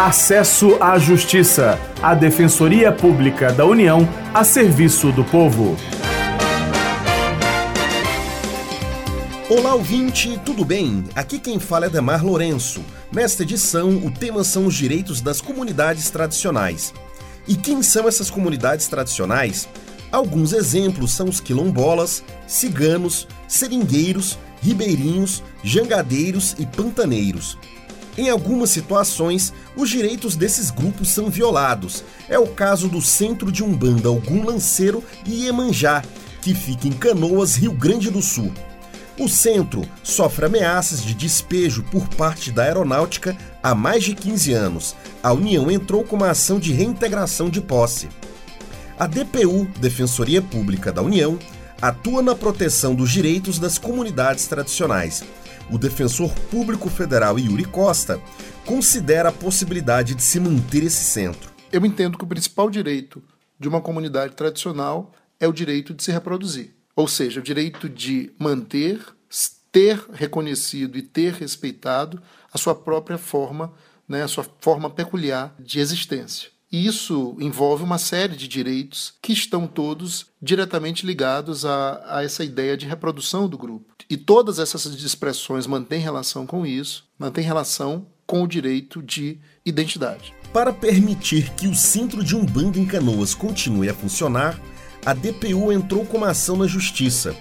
Acesso à Justiça, a Defensoria Pública da União a serviço do povo. Olá, ouvinte, tudo bem? Aqui quem fala é Demar Lourenço. Nesta edição, o tema são os direitos das comunidades tradicionais. E quem são essas comunidades tradicionais? Alguns exemplos são os quilombolas, ciganos, seringueiros, ribeirinhos, jangadeiros e pantaneiros. Em algumas situações, os direitos desses grupos são violados. É o caso do Centro de Umbanda Algum Lanceiro e Iemanjá, que fica em Canoas, Rio Grande do Sul. O centro sofre ameaças de despejo por parte da aeronáutica há mais de 15 anos. A União entrou com uma ação de reintegração de posse. A DPU, Defensoria Pública da União, atua na proteção dos direitos das comunidades tradicionais. O defensor público federal Yuri Costa considera a possibilidade de se manter esse centro. Eu entendo que o principal direito de uma comunidade tradicional é o direito de se reproduzir. Ou seja, o direito de manter, ter reconhecido e ter respeitado a sua própria forma, né, a sua forma peculiar de existência. E isso envolve uma série de direitos que estão todos diretamente ligados a, a, essa ideia de reprodução do grupo. E todas essas expressões mantêm relação com isso, mantêm relação com o direito de identidade. Para permitir que o Centro de Umbanda em Canoas continue a funcionar, a DPU entrou com uma ação na Justiça.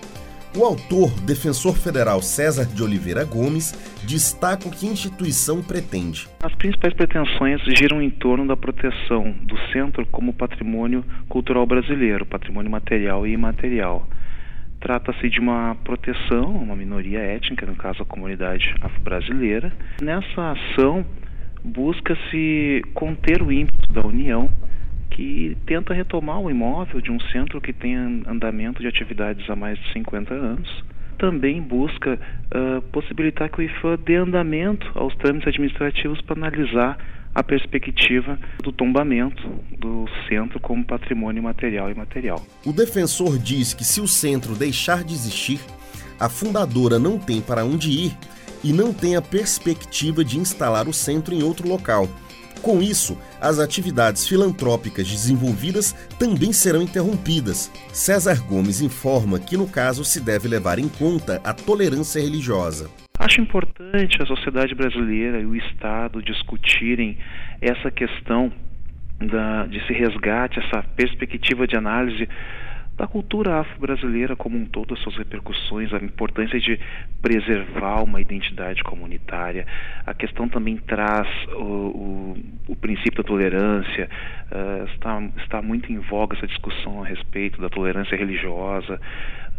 O autor, defensor federal César de Oliveira Gomes, destaca o que a instituição pretende. As principais pretensões giram em torno da proteção do centro como patrimônio cultural brasileiro, patrimônio material e imaterial. Trata-se de uma proteção a uma minoria étnica, no caso a comunidade afro-brasileira. Nessa ação, busca-se conter o ímpeto da União que tenta retomar o imóvel de um centro que tem andamento de atividades há mais de 50 anos. Também busca uh, possibilitar que o IFAM dê andamento aos trâmites administrativos para analisar a perspectiva do tombamento do centro como patrimônio material e imaterial. O defensor diz que se o centro deixar de existir, a fundadora não tem para onde ir e não tem a perspectiva de instalar o centro em outro local com isso, as atividades filantrópicas desenvolvidas também serão interrompidas. César Gomes informa que, no caso, se deve levar em conta a tolerância religiosa. Acho importante a sociedade brasileira e o Estado discutirem essa questão da, de se resgate, essa perspectiva de análise da cultura afro-brasileira como um todo, as suas repercussões, a importância de preservar uma identidade comunitária. A questão também traz o, o, o princípio da tolerância, uh, está, está muito em voga essa discussão a respeito da tolerância religiosa.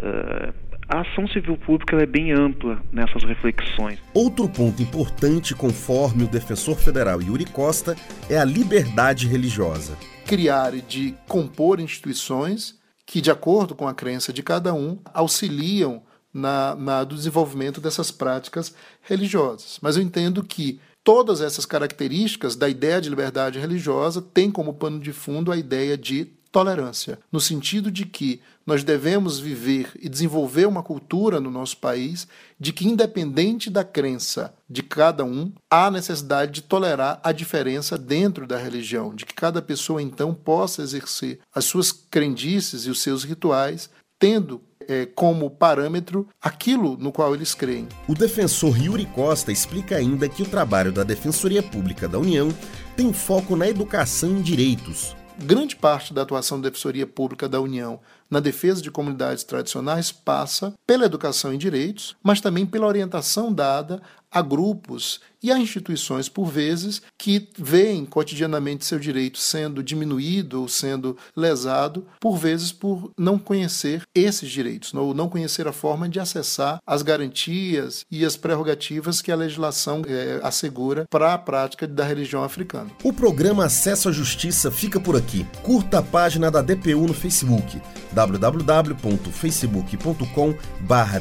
Uh, a ação civil pública é bem ampla nessas reflexões. Outro ponto importante, conforme o defensor federal Yuri Costa, é a liberdade religiosa. Criar e de compor instituições que, de acordo com a crença de cada um, auxiliam na, na do desenvolvimento dessas práticas religiosas. Mas eu entendo que todas essas características da ideia de liberdade religiosa têm como pano de fundo a ideia de tolerância, no sentido de que nós devemos viver e desenvolver uma cultura no nosso país de que, independente da crença de cada um, há necessidade de tolerar a diferença dentro da religião, de que cada pessoa então possa exercer as suas crendices e os seus rituais, tendo é, como parâmetro aquilo no qual eles creem. O defensor Yuri Costa explica ainda que o trabalho da Defensoria Pública da União tem foco na educação em direitos, grande parte da atuação da Defensoria Pública da União na defesa de comunidades tradicionais passa pela educação em direitos, mas também pela orientação dada a grupos e a instituições, por vezes, que veem cotidianamente seu direito sendo diminuído ou sendo lesado, por vezes por não conhecer esses direitos, ou não conhecer a forma de acessar as garantias e as prerrogativas que a legislação é, assegura para a prática da religião africana. O programa Acesso à Justiça fica por aqui. Curta a página da DPU no Facebook www.facebook.com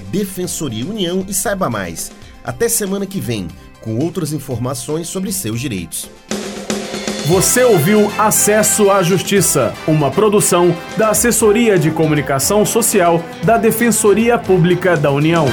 Defensoria União e saiba mais. Até semana que vem, com outras informações sobre seus direitos. Você ouviu Acesso à Justiça, uma produção da Assessoria de Comunicação Social da Defensoria Pública da União.